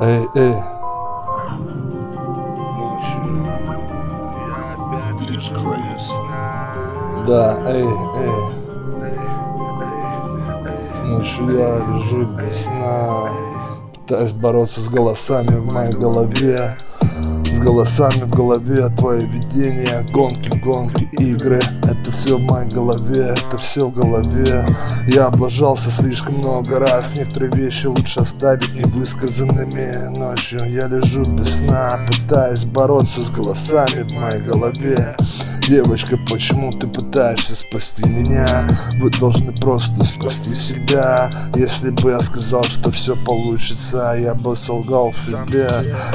Эй, эй, да, эй, эй, Ночью я лежу без сна, пытаюсь бороться с голосами в моей голове. С голосами в голове, твои видения, гонки, гонки, игры. Это все в моей голове, это все в голове. Я облажался слишком много раз Некоторые вещи лучше оставить невысказанными. Ночью я лежу без сна Пытаясь бороться с голосами в моей голове Девочка, почему ты пытаешься спасти меня? Вы должны просто спасти себя. Если бы я сказал, что все получится Я бы солгал себе.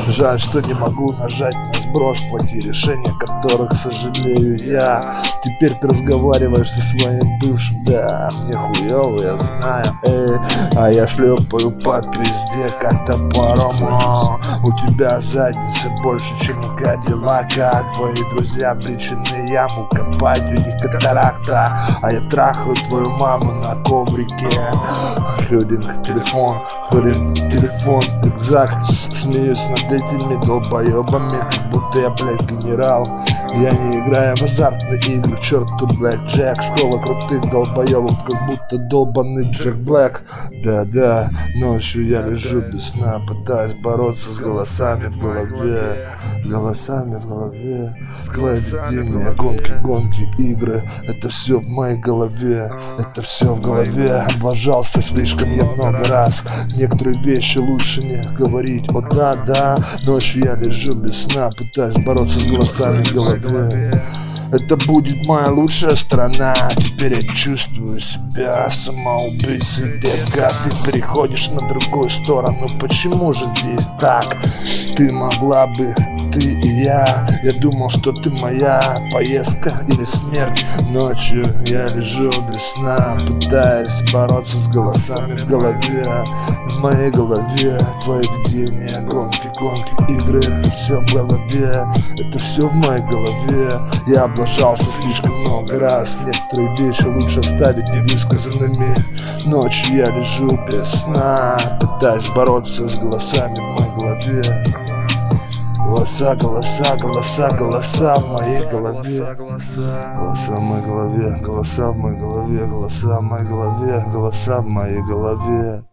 Жаль, что не могу нажать на сброс Плохие решения, которых сожалею я. Теперь ты разговариваешь со своим бывшим. Да, мне хуёво, я знаю. Эй, а я шлепаю по пизде, как топором. О, У тебя задница больше, чем у Кадиллака. Твои друзья причины яму копать У них катаракта А я трахаю твою маму на коврике Хёдинг, телефон, ходим, телефон, рюкзак Смеюсь над этими долбоебами Как будто я, блядь, генерал. Я не играю в азартные игры К черту, блядь, Джек. Школа крутых долбоебов Как будто долбанный Джек Блэк. Да-да, ночью я лежу без сна Пытаюсь бороться с голосами в голове. Голосами в голове. Твои видения, гонки, гонки, игры. Это все в моей голове. Это все в голове. Облажался слишком я много раз. Некоторые вещи лучше не говорить. О да, да, ночью я лежу без сна Пытаюсь бороться с голосами в голове. Это будет моя лучшая страна Теперь я чувствую себя самоубийцей. Детка, ты переходишь на другую сторону. Почему же здесь так? Ты могла бы, ты и я. Я думал, что ты моя поездка или смерть. Ночью я лежу без сна Пытаясь бороться с голосами в голове. В моей голове твои видения Гонки, гонки, игры Это все в голове. Это все в моей голове. Я облажался слишком много раз. Некоторые вещи лучше оставить невысказанными. Ночью я лежу без сна Пытаюсь бороться с голосами в моей голове Голоса, голоса, голоса, голоса в моей голове. Голоса, в моей голове, голоса в моей голове, голоса в моей голове, голоса в моей голове